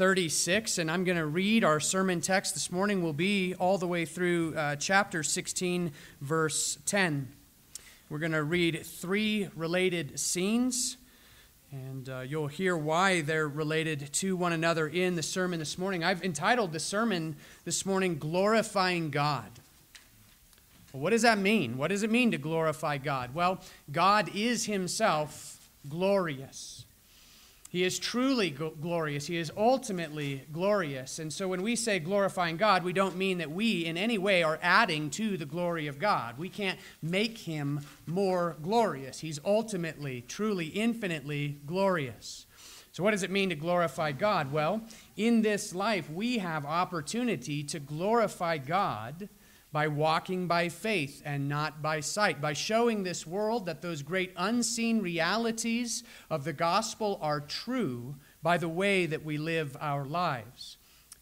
36, and I'm going to read our sermon text this morning, will be all the way through uh, chapter 16, verse 10. We're going to read three related scenes, and uh, you'll hear why they're related to one another in the sermon this morning. I've entitled the sermon this morning, Glorifying God. Well, what does that mean? What does it mean to glorify God? Well, God is Himself glorious. He is truly glorious. He is ultimately glorious. And so when we say glorifying God, we don't mean that we in any way are adding to the glory of God. We can't make him more glorious. He's ultimately, truly, infinitely glorious. So, what does it mean to glorify God? Well, in this life, we have opportunity to glorify God by walking by faith and not by sight, by showing this world that those great unseen realities of the gospel are true by the way that we live our lives.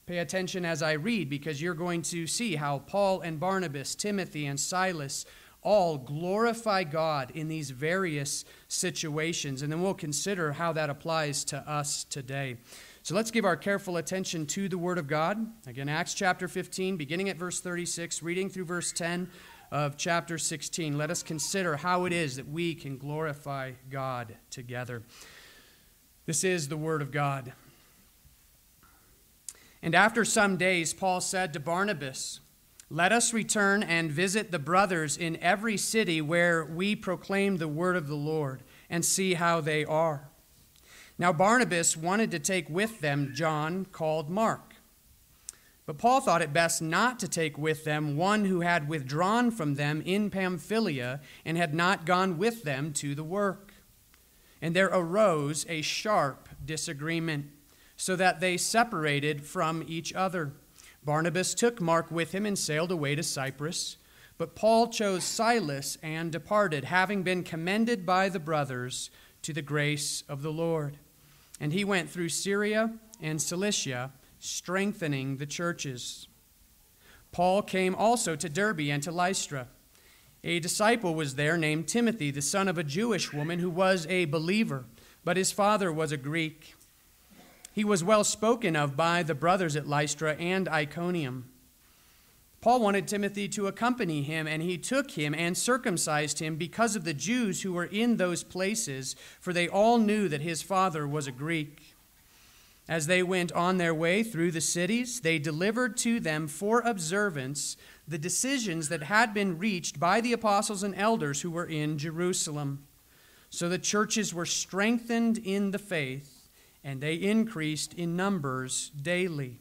Pay attention as I read because you're going to see how Paul and Barnabas, Timothy and Silas all glorify God in these various situations. And then we'll consider how that applies to us today. So let's give our careful attention to the Word of God. Again, Acts chapter 15, beginning at verse 36, reading through verse 10 of chapter 16. Let us consider how it is that we can glorify God together. This is the Word of God. And after some days, Paul said to Barnabas, Let us return and visit the brothers in every city where we proclaim the word of the Lord, and see how they are. Now, Barnabas wanted to take with them John, called Mark. But Paul thought it best not to take with them one who had withdrawn from them in Pamphylia and had not gone with them to the work. And there arose a sharp disagreement, so that they separated from each other. Barnabas took Mark with him and sailed away to Cyprus. But Paul chose Silas and departed, having been commended by the brothers to the grace of the Lord. And he went through Syria and Cilicia, strengthening the churches. Paul came also to Derbe and to Lystra. A disciple was there named Timothy, the son of a Jewish woman who was a believer, but his father was a Greek. He was well spoken of by the brothers at Lystra and Iconium. Paul wanted Timothy to accompany him, and he took him and circumcised him because of the Jews who were in those places, for they all knew that his father was a Greek. As they went on their way through the cities, they delivered to them for observance the decisions that had been reached by the apostles and elders who were in Jerusalem. So the churches were strengthened in the faith, and they increased in numbers daily.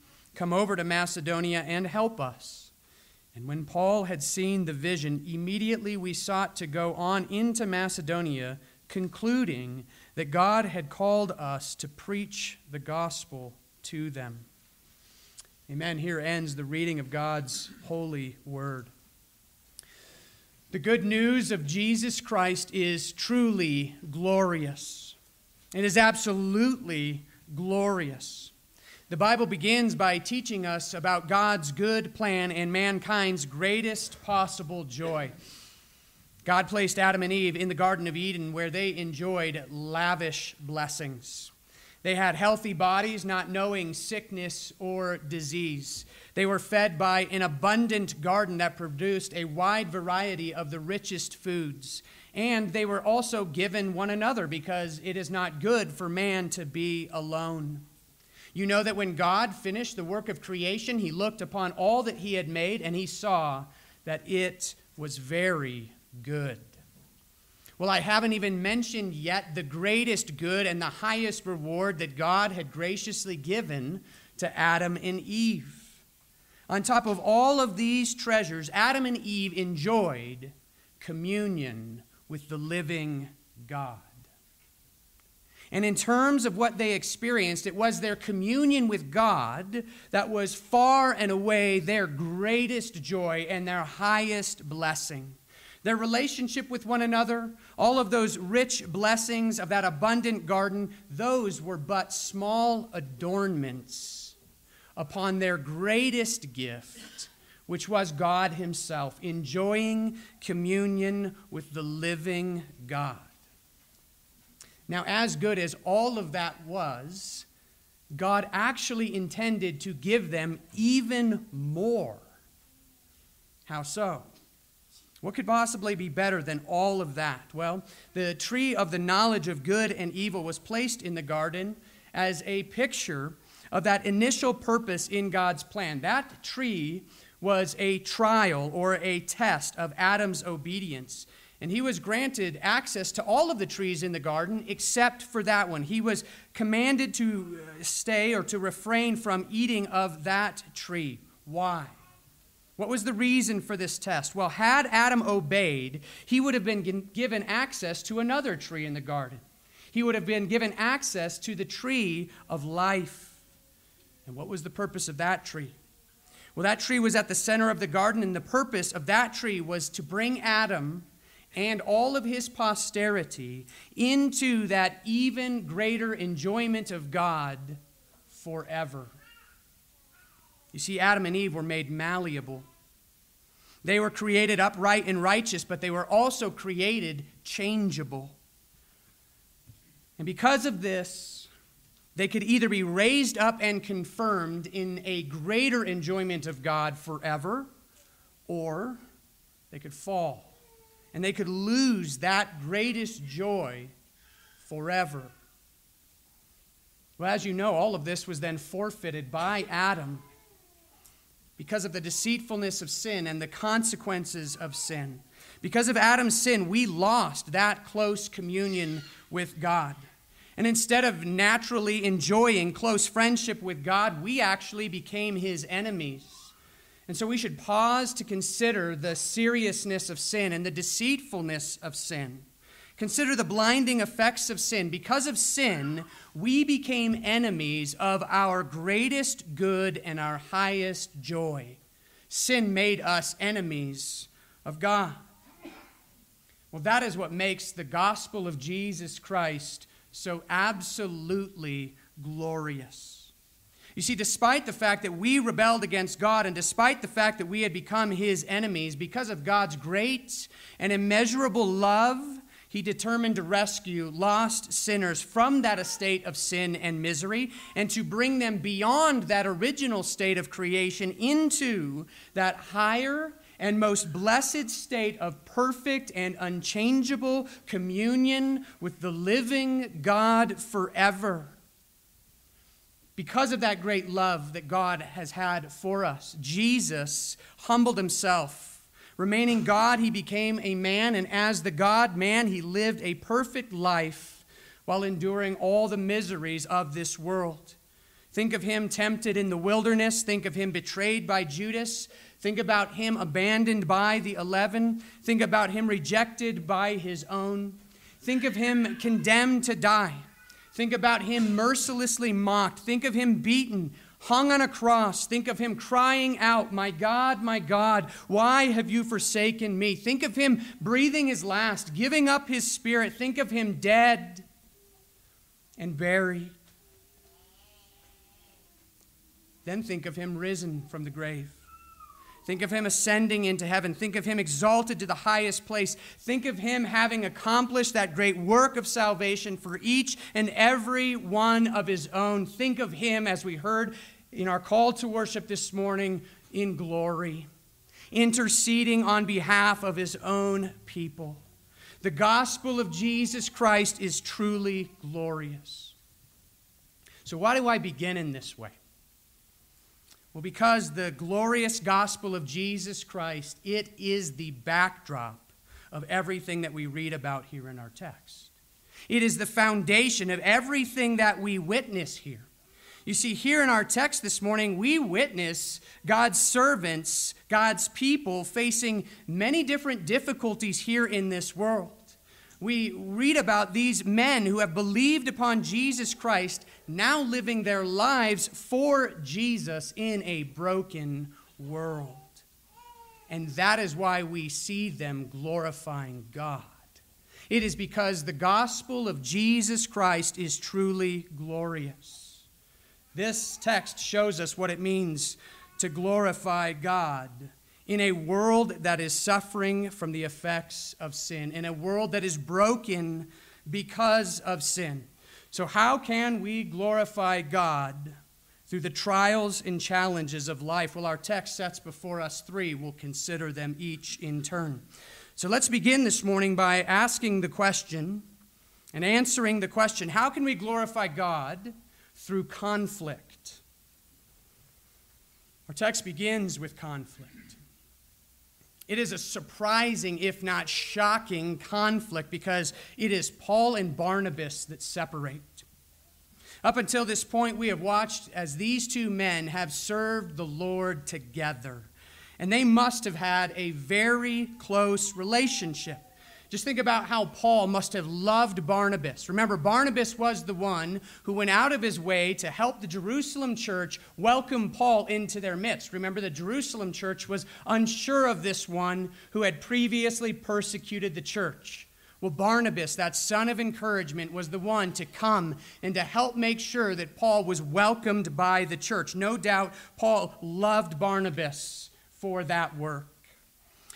Come over to Macedonia and help us. And when Paul had seen the vision, immediately we sought to go on into Macedonia, concluding that God had called us to preach the gospel to them. Amen. Here ends the reading of God's holy word. The good news of Jesus Christ is truly glorious. It is absolutely glorious. The Bible begins by teaching us about God's good plan and mankind's greatest possible joy. God placed Adam and Eve in the Garden of Eden where they enjoyed lavish blessings. They had healthy bodies, not knowing sickness or disease. They were fed by an abundant garden that produced a wide variety of the richest foods. And they were also given one another because it is not good for man to be alone. You know that when God finished the work of creation, he looked upon all that he had made and he saw that it was very good. Well, I haven't even mentioned yet the greatest good and the highest reward that God had graciously given to Adam and Eve. On top of all of these treasures, Adam and Eve enjoyed communion with the living God. And in terms of what they experienced, it was their communion with God that was far and away their greatest joy and their highest blessing. Their relationship with one another, all of those rich blessings of that abundant garden, those were but small adornments upon their greatest gift, which was God Himself, enjoying communion with the living God. Now, as good as all of that was, God actually intended to give them even more. How so? What could possibly be better than all of that? Well, the tree of the knowledge of good and evil was placed in the garden as a picture of that initial purpose in God's plan. That tree was a trial or a test of Adam's obedience. And he was granted access to all of the trees in the garden except for that one. He was commanded to uh, stay or to refrain from eating of that tree. Why? What was the reason for this test? Well, had Adam obeyed, he would have been given access to another tree in the garden. He would have been given access to the tree of life. And what was the purpose of that tree? Well, that tree was at the center of the garden, and the purpose of that tree was to bring Adam and all of his posterity into that even greater enjoyment of God forever. You see, Adam and Eve were made malleable. They were created upright and righteous, but they were also created changeable. And because of this, they could either be raised up and confirmed in a greater enjoyment of God forever, or they could fall and they could lose that greatest joy forever. Well, as you know, all of this was then forfeited by Adam because of the deceitfulness of sin and the consequences of sin. Because of Adam's sin, we lost that close communion with God. And instead of naturally enjoying close friendship with God, we actually became his enemies. And so we should pause to consider the seriousness of sin and the deceitfulness of sin. Consider the blinding effects of sin. Because of sin, we became enemies of our greatest good and our highest joy. Sin made us enemies of God. Well, that is what makes the gospel of Jesus Christ so absolutely glorious. You see, despite the fact that we rebelled against God and despite the fact that we had become his enemies, because of God's great and immeasurable love, he determined to rescue lost sinners from that estate of sin and misery and to bring them beyond that original state of creation into that higher and most blessed state of perfect and unchangeable communion with the living God forever. Because of that great love that God has had for us, Jesus humbled himself. Remaining God, he became a man, and as the God man, he lived a perfect life while enduring all the miseries of this world. Think of him tempted in the wilderness. Think of him betrayed by Judas. Think about him abandoned by the eleven. Think about him rejected by his own. Think of him condemned to die. Think about him mercilessly mocked. Think of him beaten, hung on a cross. Think of him crying out, My God, my God, why have you forsaken me? Think of him breathing his last, giving up his spirit. Think of him dead and buried. Then think of him risen from the grave. Think of him ascending into heaven. Think of him exalted to the highest place. Think of him having accomplished that great work of salvation for each and every one of his own. Think of him, as we heard in our call to worship this morning, in glory, interceding on behalf of his own people. The gospel of Jesus Christ is truly glorious. So, why do I begin in this way? Well, because the glorious gospel of Jesus Christ, it is the backdrop of everything that we read about here in our text. It is the foundation of everything that we witness here. You see, here in our text this morning, we witness God's servants, God's people facing many different difficulties here in this world. We read about these men who have believed upon Jesus Christ now living their lives for Jesus in a broken world. And that is why we see them glorifying God. It is because the gospel of Jesus Christ is truly glorious. This text shows us what it means to glorify God in a world that is suffering from the effects of sin, in a world that is broken because of sin. So, how can we glorify God through the trials and challenges of life? Well, our text sets before us three. We'll consider them each in turn. So, let's begin this morning by asking the question and answering the question how can we glorify God through conflict? Our text begins with conflict. It is a surprising, if not shocking, conflict because it is Paul and Barnabas that separate. Up until this point, we have watched as these two men have served the Lord together. And they must have had a very close relationship. Just think about how Paul must have loved Barnabas. Remember, Barnabas was the one who went out of his way to help the Jerusalem church welcome Paul into their midst. Remember, the Jerusalem church was unsure of this one who had previously persecuted the church. Well, Barnabas, that son of encouragement, was the one to come and to help make sure that Paul was welcomed by the church. No doubt Paul loved Barnabas for that work.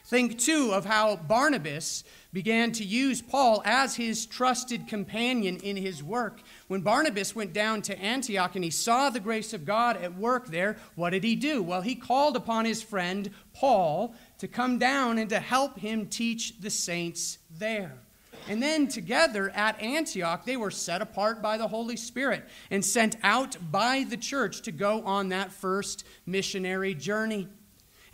Think too of how Barnabas began to use Paul as his trusted companion in his work. When Barnabas went down to Antioch and he saw the grace of God at work there, what did he do? Well, he called upon his friend Paul to come down and to help him teach the saints there. And then together at Antioch, they were set apart by the Holy Spirit and sent out by the church to go on that first missionary journey.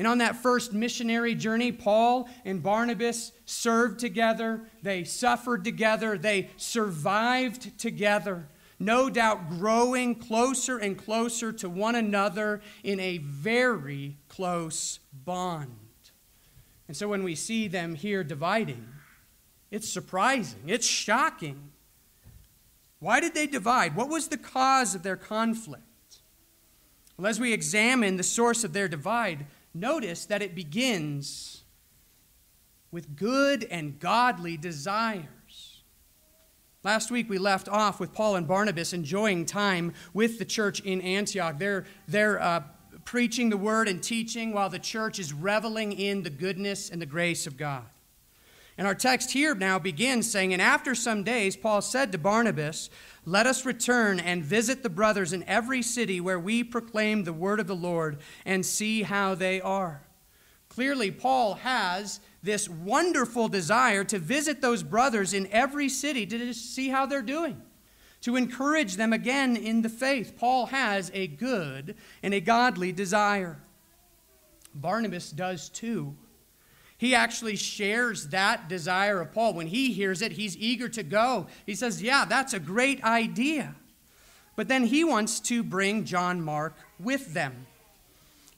And on that first missionary journey, Paul and Barnabas served together, they suffered together, they survived together, no doubt growing closer and closer to one another in a very close bond. And so when we see them here dividing, it's surprising, it's shocking. Why did they divide? What was the cause of their conflict? Well, as we examine the source of their divide, notice that it begins with good and godly desires. Last week we left off with Paul and Barnabas enjoying time with the church in Antioch. They're, they're uh, preaching the word and teaching while the church is reveling in the goodness and the grace of God. And our text here now begins saying, And after some days, Paul said to Barnabas, let us return and visit the brothers in every city where we proclaim the word of the Lord and see how they are. Clearly, Paul has this wonderful desire to visit those brothers in every city to see how they're doing, to encourage them again in the faith. Paul has a good and a godly desire. Barnabas does too. He actually shares that desire of Paul. When he hears it, he's eager to go. He says, Yeah, that's a great idea. But then he wants to bring John Mark with them.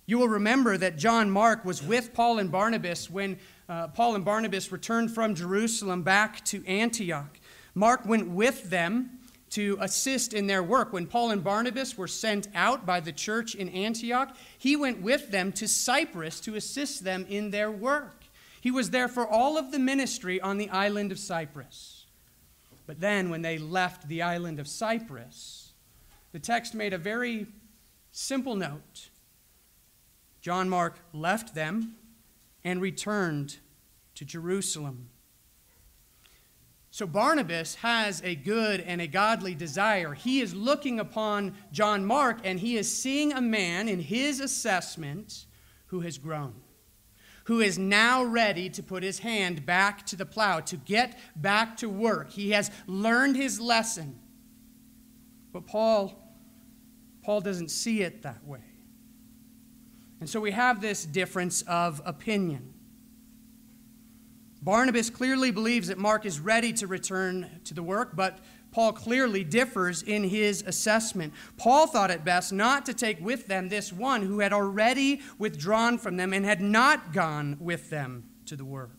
You will remember that John Mark was with Paul and Barnabas when uh, Paul and Barnabas returned from Jerusalem back to Antioch. Mark went with them to assist in their work. When Paul and Barnabas were sent out by the church in Antioch, he went with them to Cyprus to assist them in their work. He was there for all of the ministry on the island of Cyprus. But then, when they left the island of Cyprus, the text made a very simple note. John Mark left them and returned to Jerusalem. So Barnabas has a good and a godly desire. He is looking upon John Mark and he is seeing a man in his assessment who has grown who is now ready to put his hand back to the plow, to get back to work. He has learned his lesson. But Paul, Paul doesn't see it that way. And so we have this difference of opinion. Barnabas clearly believes that Mark is ready to return to the work, but Paul clearly differs in his assessment. Paul thought it best not to take with them this one who had already withdrawn from them and had not gone with them to the work.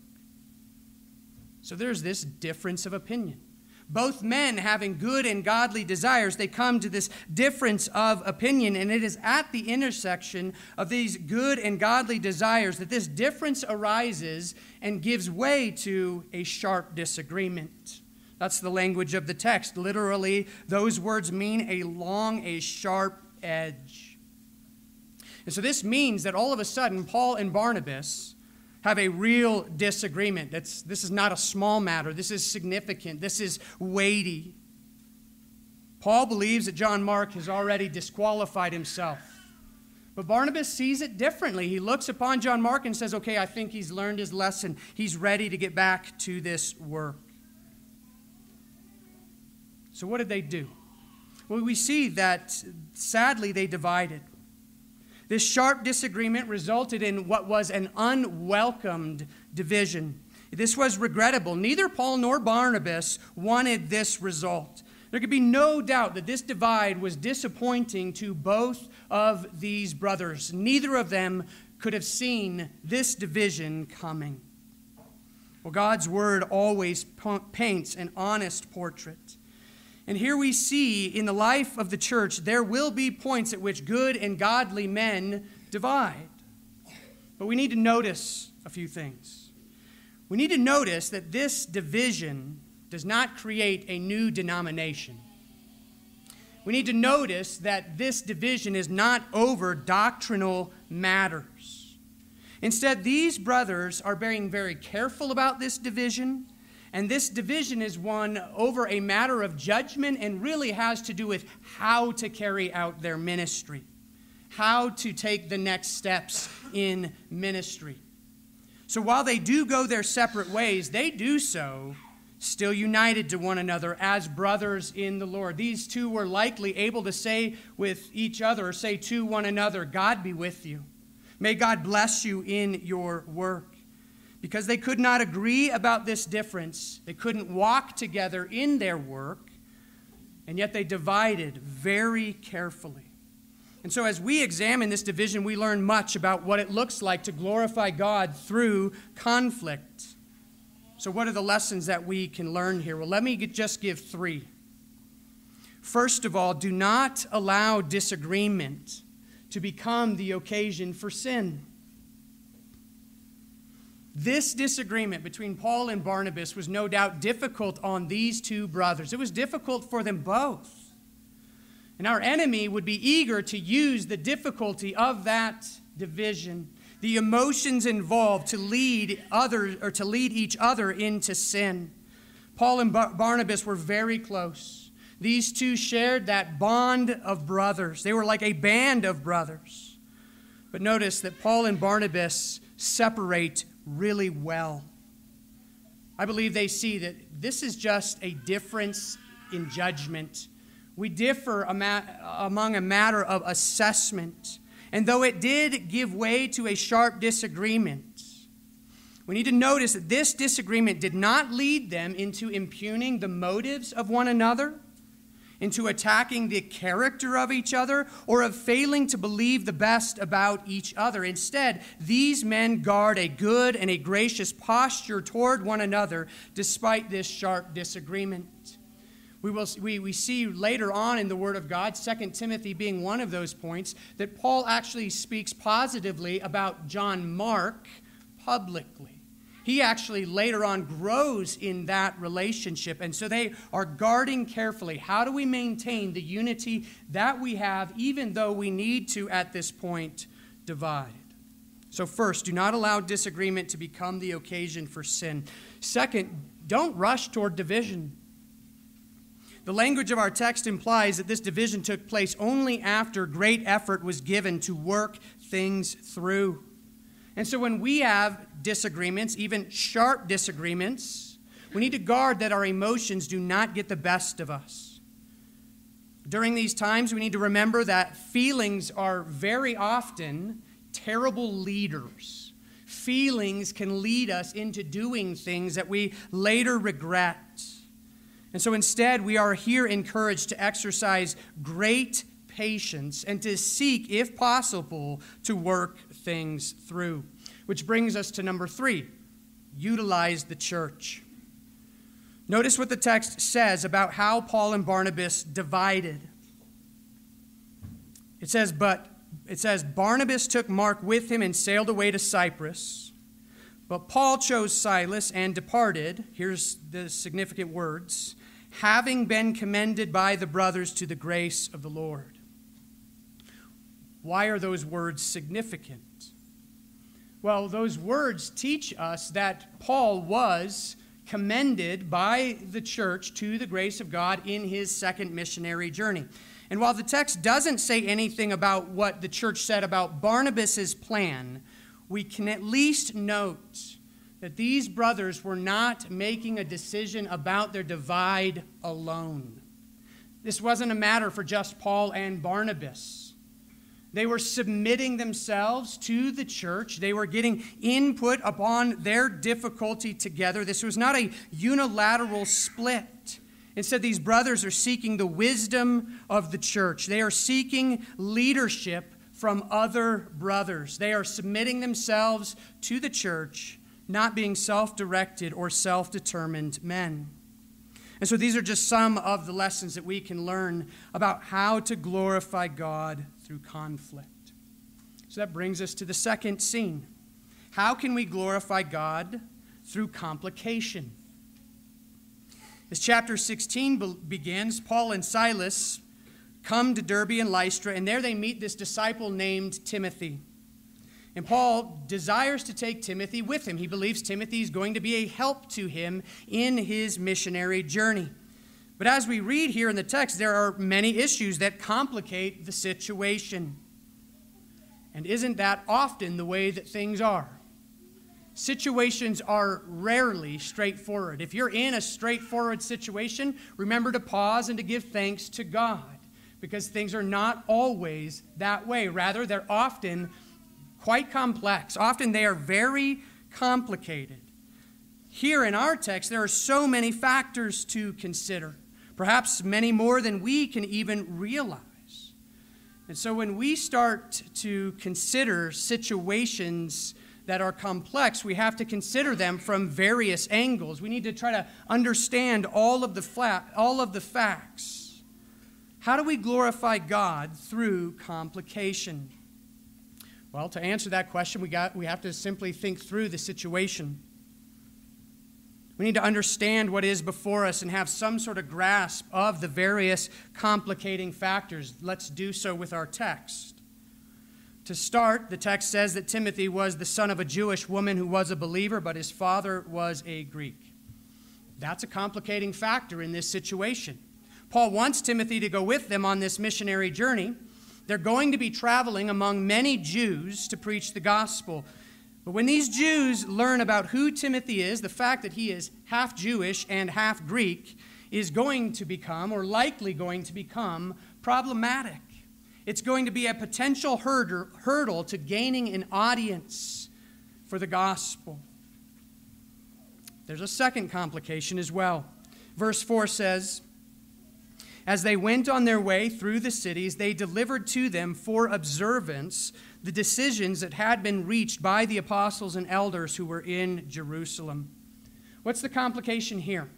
So there's this difference of opinion. Both men having good and godly desires, they come to this difference of opinion. And it is at the intersection of these good and godly desires that this difference arises and gives way to a sharp disagreement. That's the language of the text. Literally, those words mean a long, a sharp edge. And so this means that all of a sudden, Paul and Barnabas have a real disagreement. That's, this is not a small matter, this is significant, this is weighty. Paul believes that John Mark has already disqualified himself. But Barnabas sees it differently. He looks upon John Mark and says, Okay, I think he's learned his lesson. He's ready to get back to this work. So, what did they do? Well, we see that sadly they divided. This sharp disagreement resulted in what was an unwelcomed division. This was regrettable. Neither Paul nor Barnabas wanted this result. There could be no doubt that this divide was disappointing to both of these brothers. Neither of them could have seen this division coming. Well, God's word always paints an honest portrait. And here we see in the life of the church, there will be points at which good and godly men divide. But we need to notice a few things. We need to notice that this division does not create a new denomination. We need to notice that this division is not over doctrinal matters. Instead, these brothers are being very careful about this division and this division is one over a matter of judgment and really has to do with how to carry out their ministry, how to take the next steps in ministry. So while they do go their separate ways, they do so still united to one another as brothers in the Lord. These two were likely able to say with each other, or say to one another, God be with you. May God bless you in your work. Because they could not agree about this difference, they couldn't walk together in their work, and yet they divided very carefully. And so, as we examine this division, we learn much about what it looks like to glorify God through conflict. So, what are the lessons that we can learn here? Well, let me just give three. First of all, do not allow disagreement to become the occasion for sin. This disagreement between Paul and Barnabas was no doubt difficult on these two brothers. It was difficult for them both. And our enemy would be eager to use the difficulty of that division, the emotions involved to lead others or to lead each other into sin. Paul and Bar- Barnabas were very close. These two shared that bond of brothers. They were like a band of brothers. But notice that Paul and Barnabas separate really well. I believe they see that this is just a difference in judgment. We differ among a matter of assessment. And though it did give way to a sharp disagreement, we need to notice that this disagreement did not lead them into impugning the motives of one another into attacking the character of each other or of failing to believe the best about each other. Instead, these men guard a good and a gracious posture toward one another despite this sharp disagreement. We, will, we, we see later on in the Word of God, 2 Timothy being one of those points, that Paul actually speaks positively about John Mark publicly he actually later on grows in that relationship. And so they are guarding carefully. How do we maintain the unity that we have, even though we need to, at this point, divide? So, first, do not allow disagreement to become the occasion for sin. Second, don't rush toward division. The language of our text implies that this division took place only after great effort was given to work things through. And so when we have disagreements, even sharp disagreements, we need to guard that our emotions do not get the best of us. During these times, we need to remember that feelings are very often terrible leaders. Feelings can lead us into doing things that we later regret. And so instead, we are here encouraged to exercise great patience and to seek, if possible, to work things through. Which brings us to number three utilize the church. Notice what the text says about how Paul and Barnabas divided. It says, but it says Barnabas took Mark with him and sailed away to Cyprus. But Paul chose Silas and departed. Here's the significant words having been commended by the brothers to the grace of the Lord. Why are those words significant? Well, those words teach us that Paul was commended by the church to the grace of God in his second missionary journey. And while the text doesn't say anything about what the church said about Barnabas' plan, we can at least note that these brothers were not making a decision about their divide alone. This wasn't a matter for just Paul and Barnabas. They were submitting themselves to the church. They were getting input upon their difficulty together. This was not a unilateral split. Instead, these brothers are seeking the wisdom of the church. They are seeking leadership from other brothers. They are submitting themselves to the church not being self directed or self determined men. And so these are just some of the lessons that we can learn about how to glorify God through conflict. So that brings us to the second scene. How can we glorify God through complication? As chapter 16 begins, Paul and Silas come to Derbe and Lystra, and there they meet this disciple named Timothy. And Paul desires to take Timothy with him. He believes Timothy is going to be a help to him in his missionary journey. But as we read here in the text, there are many issues that complicate the situation. And isn't that often the way that things are? Situations are rarely straightforward. If you're in a straightforward situation, remember to pause and to give thanks to God because things are not always that way. Rather, they're often quite complex. Often they are very complicated. Here in our text, there are so many factors to consider, perhaps many more than we can even realize. And so when we start to consider situations that are complex, we have to consider them from various angles. We need to try to understand all of the, flat, all of the facts. How do we glorify God through complication? Well, to answer that question, we, got, we have to simply think through the situation. We need to understand what is before us and have some sort of grasp of the various complicating factors. Let's do so with our text. To start, the text says that Timothy was the son of a Jewish woman who was a believer, but his father was a Greek. That's a complicating factor in this situation. Paul wants Timothy to go with them on this missionary journey, they're going to be traveling among many Jews to preach the gospel. But when these Jews learn about who Timothy is, the fact that he is half Jewish and half Greek is going to become, or likely going to become, problematic. It's going to be a potential hurdle to gaining an audience for the gospel. There's a second complication as well. Verse 4 says, as they went on their way through the cities, they delivered to them for observance the decisions that had been reached by the apostles and elders who were in Jerusalem. What's the complication here?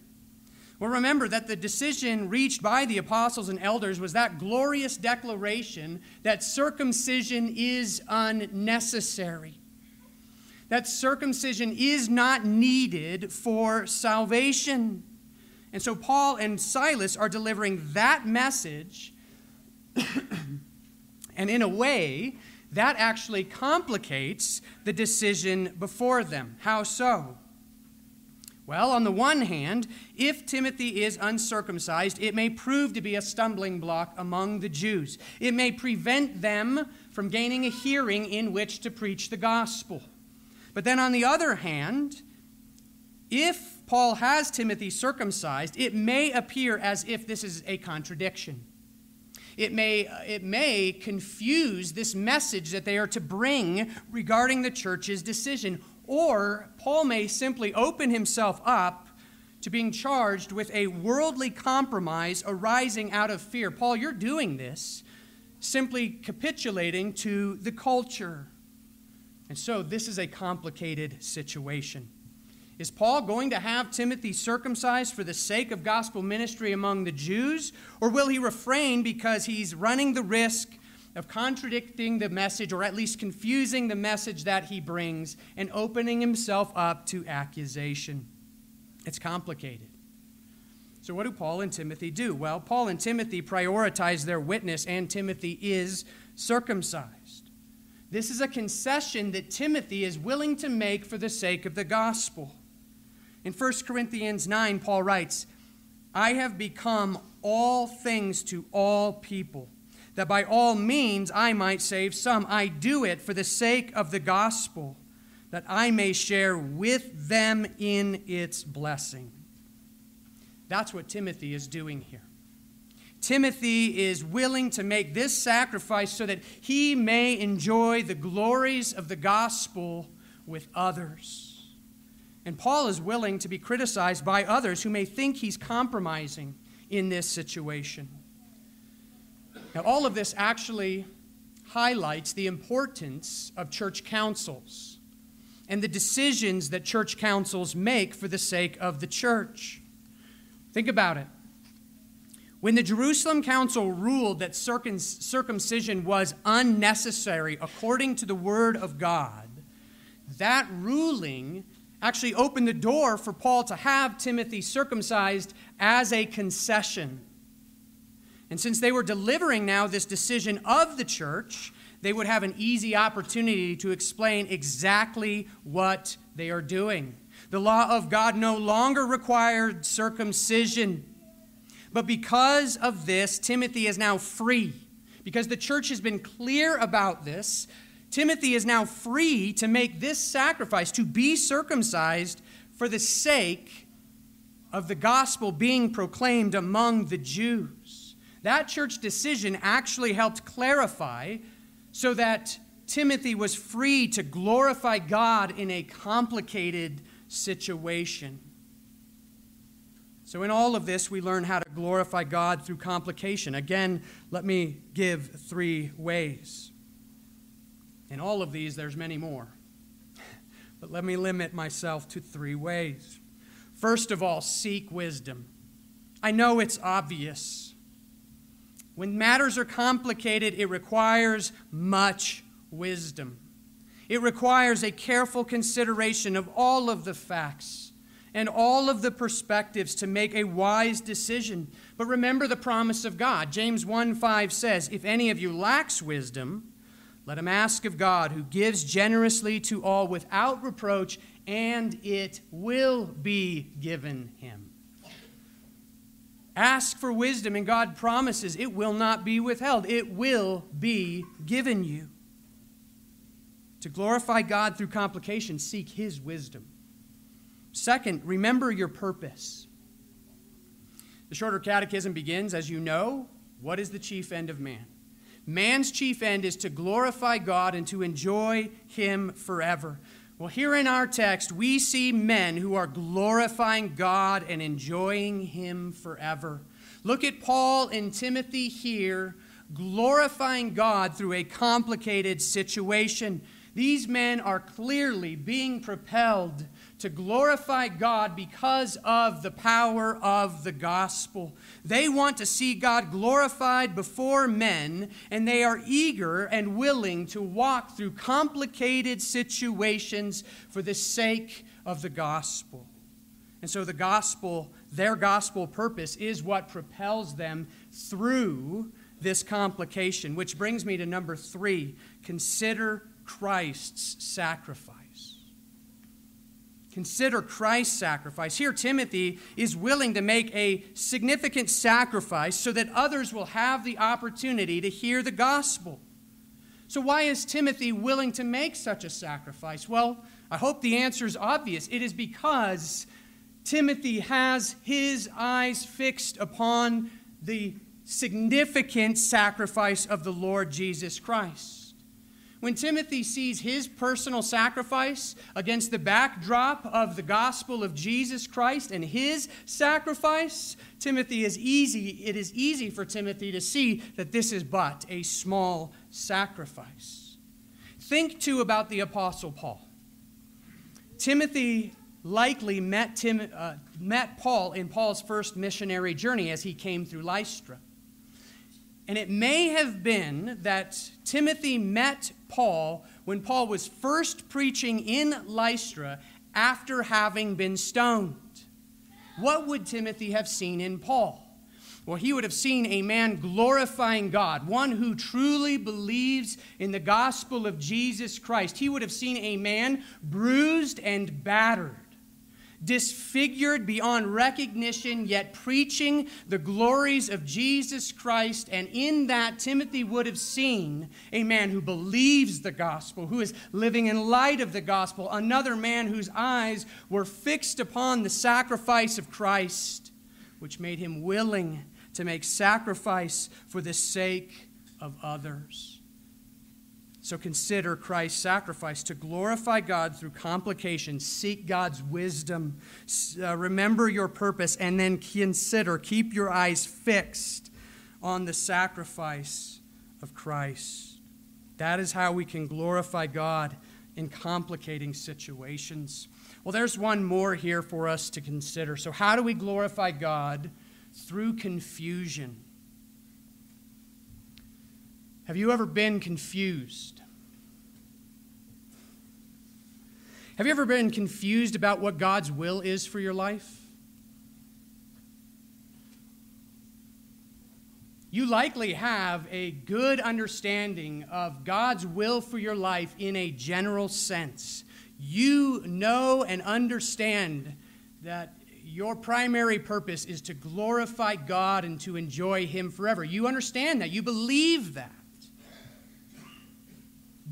Well, remember that the decision reached by the apostles and elders was that glorious declaration that circumcision is unnecessary, that circumcision is not needed for salvation. And so Paul and Silas are delivering that message, and in a way, that actually complicates the decision before them. How so? Well, on the one hand, if Timothy is uncircumcised, it may prove to be a stumbling block among the Jews. It may prevent them from gaining a hearing in which to preach the gospel. But then on the other hand, if Paul has Timothy circumcised, it may appear as if this is a contradiction. It may, it may confuse this message that they are to bring regarding the church's decision. Or Paul may simply open himself up to being charged with a worldly compromise arising out of fear. Paul, you're doing this simply capitulating to the culture. And so this is a complicated situation. Is Paul going to have Timothy circumcised for the sake of gospel ministry among the Jews? Or will he refrain because he's running the risk of contradicting the message, or at least confusing the message that he brings, and opening himself up to accusation? It's complicated. So, what do Paul and Timothy do? Well, Paul and Timothy prioritize their witness, and Timothy is circumcised. This is a concession that Timothy is willing to make for the sake of the gospel. In 1 Corinthians 9, Paul writes, I have become all things to all people, that by all means I might save some. I do it for the sake of the gospel, that I may share with them in its blessing. That's what Timothy is doing here. Timothy is willing to make this sacrifice so that he may enjoy the glories of the gospel with others. And Paul is willing to be criticized by others who may think he's compromising in this situation. Now, all of this actually highlights the importance of church councils and the decisions that church councils make for the sake of the church. Think about it. When the Jerusalem Council ruled that circumcision was unnecessary according to the Word of God, that ruling actually opened the door for Paul to have Timothy circumcised as a concession. And since they were delivering now this decision of the church, they would have an easy opportunity to explain exactly what they are doing. The law of God no longer required circumcision. But because of this, Timothy is now free. Because the church has been clear about this, Timothy is now free to make this sacrifice, to be circumcised for the sake of the gospel being proclaimed among the Jews. That church decision actually helped clarify so that Timothy was free to glorify God in a complicated situation. So, in all of this, we learn how to glorify God through complication. Again, let me give three ways. In all of these, there's many more. But let me limit myself to three ways. First of all, seek wisdom. I know it's obvious. When matters are complicated, it requires much wisdom. It requires a careful consideration of all of the facts and all of the perspectives to make a wise decision. But remember the promise of God. James 1 5 says, If any of you lacks wisdom, let him ask of God, who gives generously to all without reproach, and it will be given him. Ask for wisdom, and God promises it will not be withheld. It will be given you. To glorify God through complication, seek his wisdom. Second, remember your purpose. The shorter catechism begins, as you know, what is the chief end of man? Man's chief end is to glorify God and to enjoy Him forever. Well, here in our text, we see men who are glorifying God and enjoying Him forever. Look at Paul and Timothy here, glorifying God through a complicated situation. These men are clearly being propelled to glorify God because of the power of the gospel. They want to see God glorified before men, and they are eager and willing to walk through complicated situations for the sake of the gospel. And so, the gospel, their gospel purpose, is what propels them through this complication, which brings me to number three consider Christ's sacrifice. Consider Christ's sacrifice. Here, Timothy is willing to make a significant sacrifice so that others will have the opportunity to hear the gospel. So, why is Timothy willing to make such a sacrifice? Well, I hope the answer is obvious. It is because Timothy has his eyes fixed upon the significant sacrifice of the Lord Jesus Christ. When Timothy sees his personal sacrifice against the backdrop of the gospel of Jesus Christ and his sacrifice, Timothy is easy, it is easy for Timothy to see that this is but a small sacrifice. Think too about the apostle Paul. Timothy likely met, Tim, uh, met Paul in Paul's first missionary journey as he came through Lystra. And it may have been that Timothy met Paul when Paul was first preaching in Lystra after having been stoned. What would Timothy have seen in Paul? Well, he would have seen a man glorifying God, one who truly believes in the gospel of Jesus Christ. He would have seen a man bruised and battered disfigured beyond recognition, yet preaching the glories of Jesus Christ. And in that, Timothy would have seen a man who believes the gospel, who is living in light of the gospel, another man whose eyes were fixed upon the sacrifice of Christ, which made him willing to make sacrifice for the sake of others. So consider Christ's sacrifice to glorify God through complications. Seek God's wisdom. Uh, remember your purpose, and then consider, keep your eyes fixed on the sacrifice of Christ. That is how we can glorify God in complicating situations. Well, there's one more here for us to consider. So, how do we glorify God? Through confusion. Have you ever been confused? Have you ever been confused about what God's will is for your life? You likely have a good understanding of God's will for your life in a general sense. You know and understand that your primary purpose is to glorify God and to enjoy Him forever. You understand that. You believe that.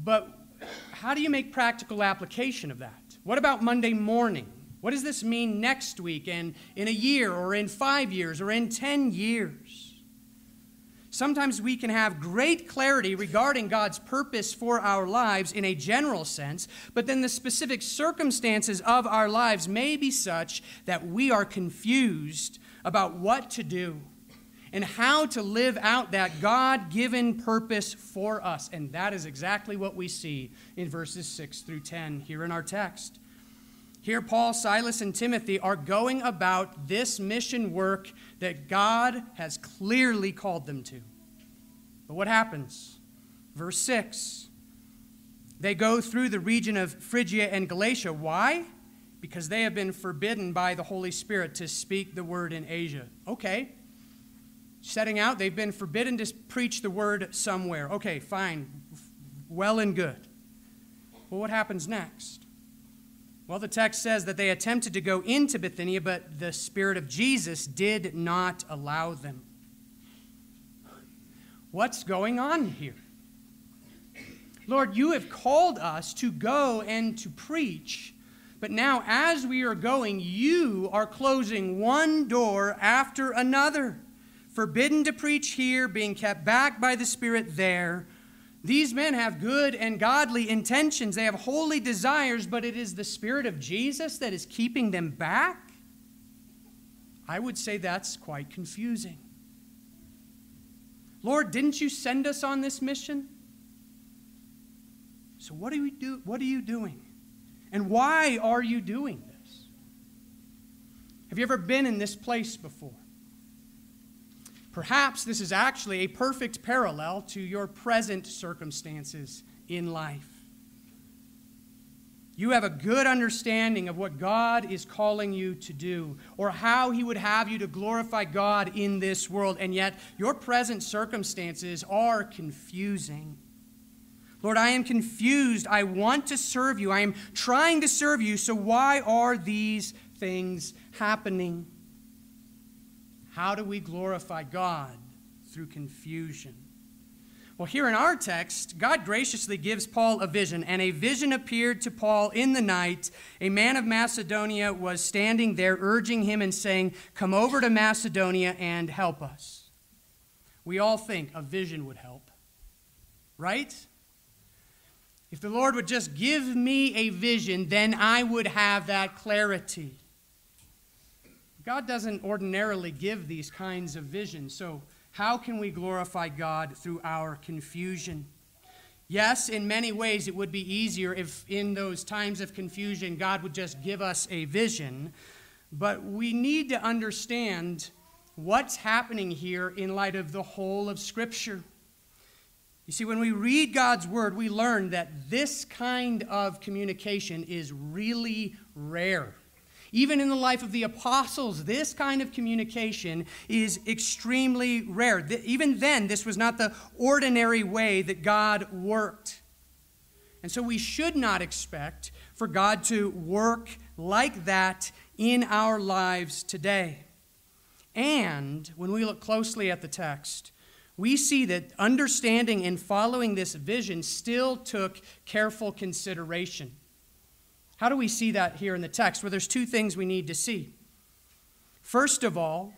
But how do you make practical application of that? What about Monday morning? What does this mean next week and in a year or in five years or in 10 years? Sometimes we can have great clarity regarding God's purpose for our lives in a general sense, but then the specific circumstances of our lives may be such that we are confused about what to do and how to live out that God given purpose for us. And that is exactly what we see in verses 6 through 10 here in our text. Here, Paul, Silas, and Timothy are going about this mission work that God has clearly called them to. But what happens? Verse 6 They go through the region of Phrygia and Galatia. Why? Because they have been forbidden by the Holy Spirit to speak the word in Asia. Okay, setting out, they've been forbidden to preach the word somewhere. Okay, fine, well and good. Well, what happens next? Well, the text says that they attempted to go into Bithynia, but the Spirit of Jesus did not allow them. What's going on here? Lord, you have called us to go and to preach, but now as we are going, you are closing one door after another forbidden to preach here, being kept back by the Spirit there. These men have good and godly intentions. They have holy desires, but it is the Spirit of Jesus that is keeping them back? I would say that's quite confusing. Lord, didn't you send us on this mission? So what are, we do, what are you doing? And why are you doing this? Have you ever been in this place before? Perhaps this is actually a perfect parallel to your present circumstances in life. You have a good understanding of what God is calling you to do or how He would have you to glorify God in this world, and yet your present circumstances are confusing. Lord, I am confused. I want to serve you. I am trying to serve you, so why are these things happening? How do we glorify God? Through confusion. Well, here in our text, God graciously gives Paul a vision, and a vision appeared to Paul in the night. A man of Macedonia was standing there, urging him and saying, Come over to Macedonia and help us. We all think a vision would help, right? If the Lord would just give me a vision, then I would have that clarity. God doesn't ordinarily give these kinds of visions. So, how can we glorify God through our confusion? Yes, in many ways, it would be easier if in those times of confusion, God would just give us a vision. But we need to understand what's happening here in light of the whole of Scripture. You see, when we read God's Word, we learn that this kind of communication is really rare. Even in the life of the apostles, this kind of communication is extremely rare. Even then, this was not the ordinary way that God worked. And so we should not expect for God to work like that in our lives today. And when we look closely at the text, we see that understanding and following this vision still took careful consideration. How do we see that here in the text? Well, there's two things we need to see. First of all,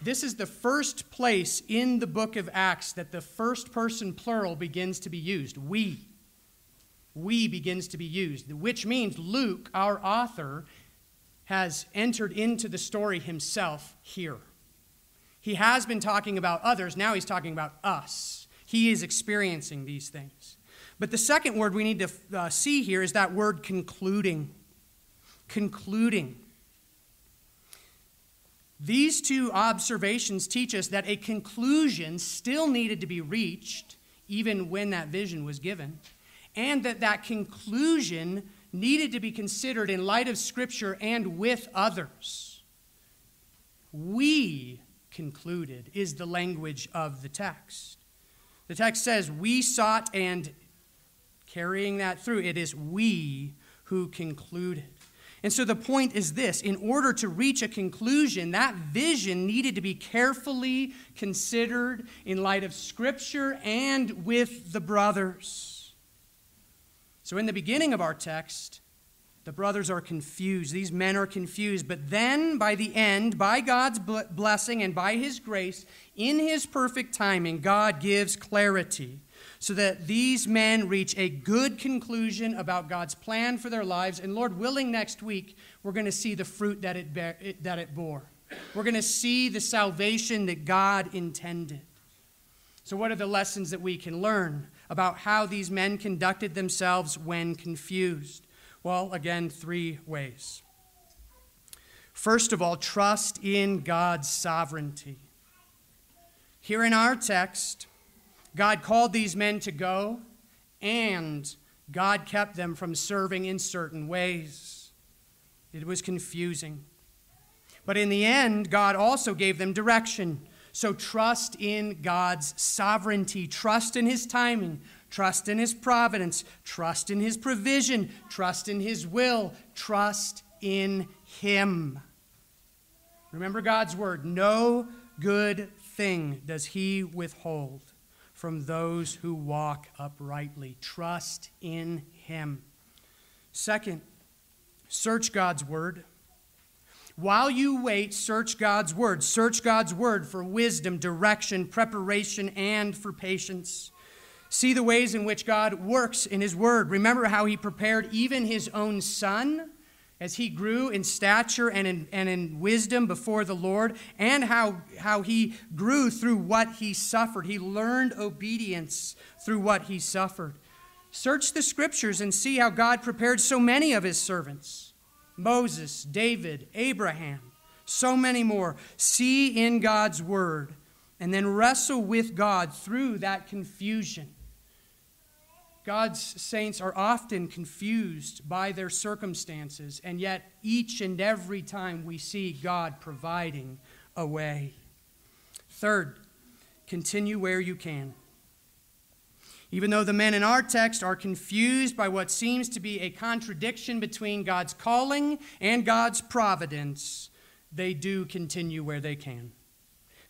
this is the first place in the book of Acts that the first person plural begins to be used. We. We begins to be used, which means Luke, our author, has entered into the story himself here. He has been talking about others, now he's talking about us. He is experiencing these things. But the second word we need to uh, see here is that word concluding. Concluding. These two observations teach us that a conclusion still needed to be reached even when that vision was given, and that that conclusion needed to be considered in light of Scripture and with others. We concluded is the language of the text. The text says, We sought and carrying that through. It is we who concluded. And so the point is this in order to reach a conclusion, that vision needed to be carefully considered in light of Scripture and with the brothers. So in the beginning of our text, the brothers are confused. These men are confused. But then, by the end, by God's blessing and by His grace, in His perfect timing, God gives clarity so that these men reach a good conclusion about God's plan for their lives. And Lord willing, next week, we're going to see the fruit that it, bear, it that it bore. We're going to see the salvation that God intended. So, what are the lessons that we can learn about how these men conducted themselves when confused? Well, again, three ways. First of all, trust in God's sovereignty. Here in our text, God called these men to go, and God kept them from serving in certain ways. It was confusing. But in the end, God also gave them direction. So trust in God's sovereignty, trust in His timing, trust in His providence, trust in His provision, trust in His will, trust in Him. Remember God's word no good thing does He withhold from those who walk uprightly. Trust in Him. Second, search God's Word. While you wait, search God's Word. Search God's Word for wisdom, direction, preparation, and for patience. See the ways in which God works in His Word. Remember how He prepared even His own Son as he grew in stature and in, and in wisdom before the Lord, and how, how he grew through what he suffered. He learned obedience through what he suffered. Search the scriptures and see how God prepared so many of his servants Moses, David, Abraham, so many more. See in God's word and then wrestle with God through that confusion God's saints are often confused by their circumstances, and yet each and every time we see God providing a way. Third, continue where you can. Even though the men in our text are confused by what seems to be a contradiction between God's calling and God's providence, they do continue where they can.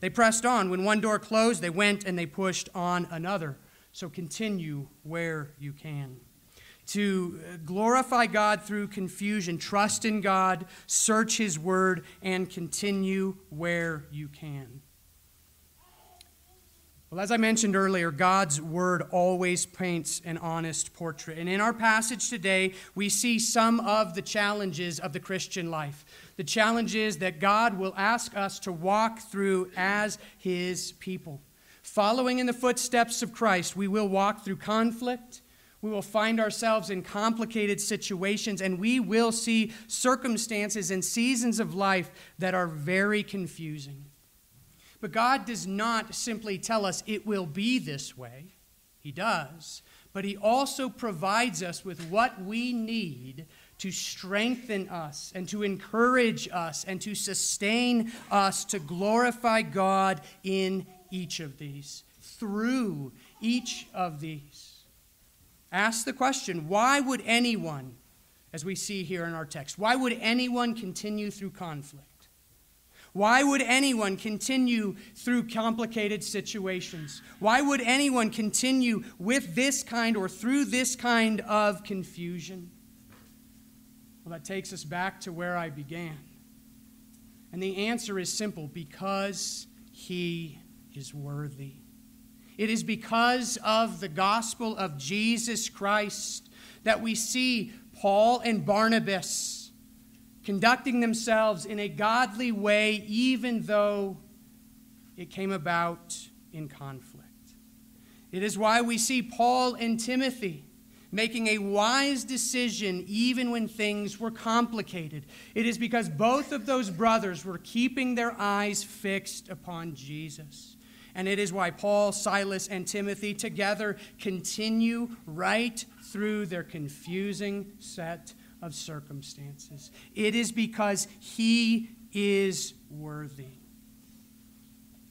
They pressed on. When one door closed, they went and they pushed on another. So continue where you can. To glorify God through confusion, trust in God, search His Word, and continue where you can. Well, as I mentioned earlier, God's Word always paints an honest portrait. And in our passage today, we see some of the challenges of the Christian life. The challenges that God will ask us to walk through as His people. Following in the footsteps of Christ, we will walk through conflict. We will find ourselves in complicated situations, and we will see circumstances and seasons of life that are very confusing. But God does not simply tell us it will be this way, He does, but He also provides us with what we need to strengthen us and to encourage us and to sustain us to glorify God in each of these, through each of these. Ask the question why would anyone, as we see here in our text, why would anyone continue through conflict? Why would anyone continue through complicated situations? Why would anyone continue with this kind or through this kind of confusion? Well, that takes us back to where I began. And the answer is simple because he is worthy. It is because of the gospel of Jesus Christ that we see Paul and Barnabas conducting themselves in a godly way, even though it came about in conflict. It is why we see Paul and Timothy making a wise decision even when things were complicated. It is because both of those brothers were keeping their eyes fixed upon Jesus. And it is why Paul, Silas, and Timothy together continue right through their confusing set of circumstances. It is because he is worthy.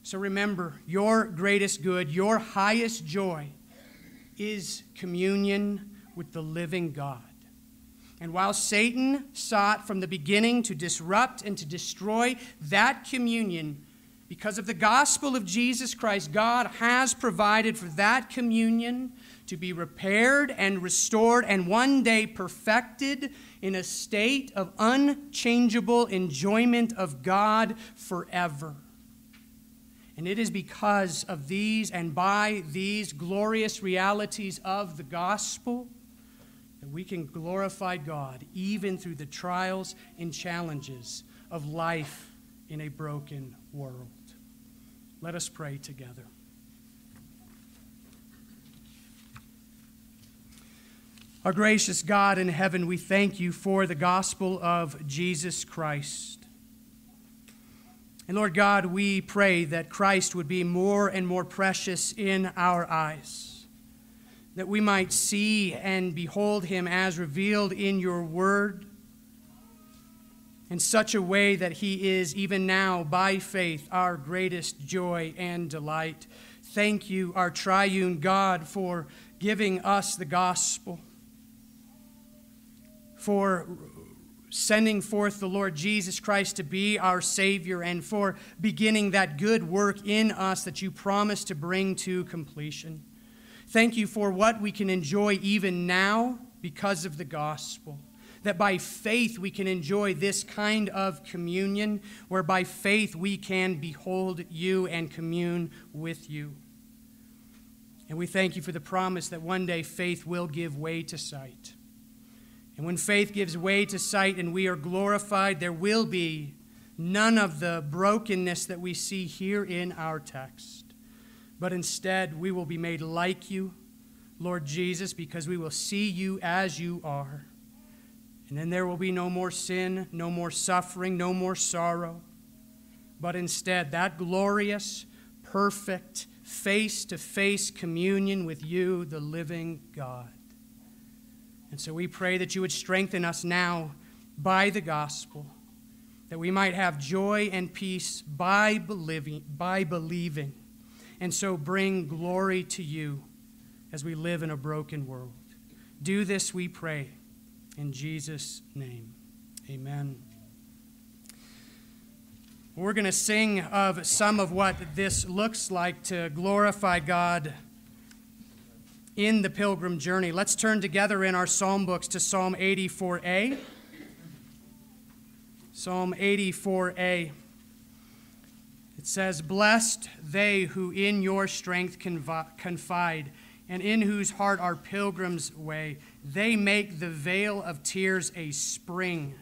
So remember, your greatest good, your highest joy is communion with the living God. And while Satan sought from the beginning to disrupt and to destroy that communion, because of the gospel of Jesus Christ, God has provided for that communion to be repaired and restored and one day perfected in a state of unchangeable enjoyment of God forever. And it is because of these and by these glorious realities of the gospel that we can glorify God even through the trials and challenges of life in a broken world. Let us pray together. Our gracious God in heaven, we thank you for the gospel of Jesus Christ. And Lord God, we pray that Christ would be more and more precious in our eyes, that we might see and behold him as revealed in your word in such a way that he is, even now, by faith, our greatest joy and delight. Thank you, our triune God, for giving us the gospel for sending forth the Lord Jesus Christ to be our Savior and for beginning that good work in us that you promised to bring to completion. Thank you for what we can enjoy even now because of the gospel. That by faith we can enjoy this kind of communion, where by faith we can behold you and commune with you. And we thank you for the promise that one day faith will give way to sight and when faith gives way to sight and we are glorified, there will be none of the brokenness that we see here in our text. But instead, we will be made like you, Lord Jesus, because we will see you as you are. And then there will be no more sin, no more suffering, no more sorrow. But instead, that glorious, perfect, face to face communion with you, the living God. And so we pray that you would strengthen us now by the gospel, that we might have joy and peace by believing, by believing, and so bring glory to you as we live in a broken world. Do this, we pray, in Jesus' name. Amen. We're going to sing of some of what this looks like to glorify God in the pilgrim journey. Let's turn together in our psalm books to Psalm 84a. Psalm 84a. It says, Blessed they who in your strength confide, and in whose heart our pilgrims' way. They make the vale of tears a spring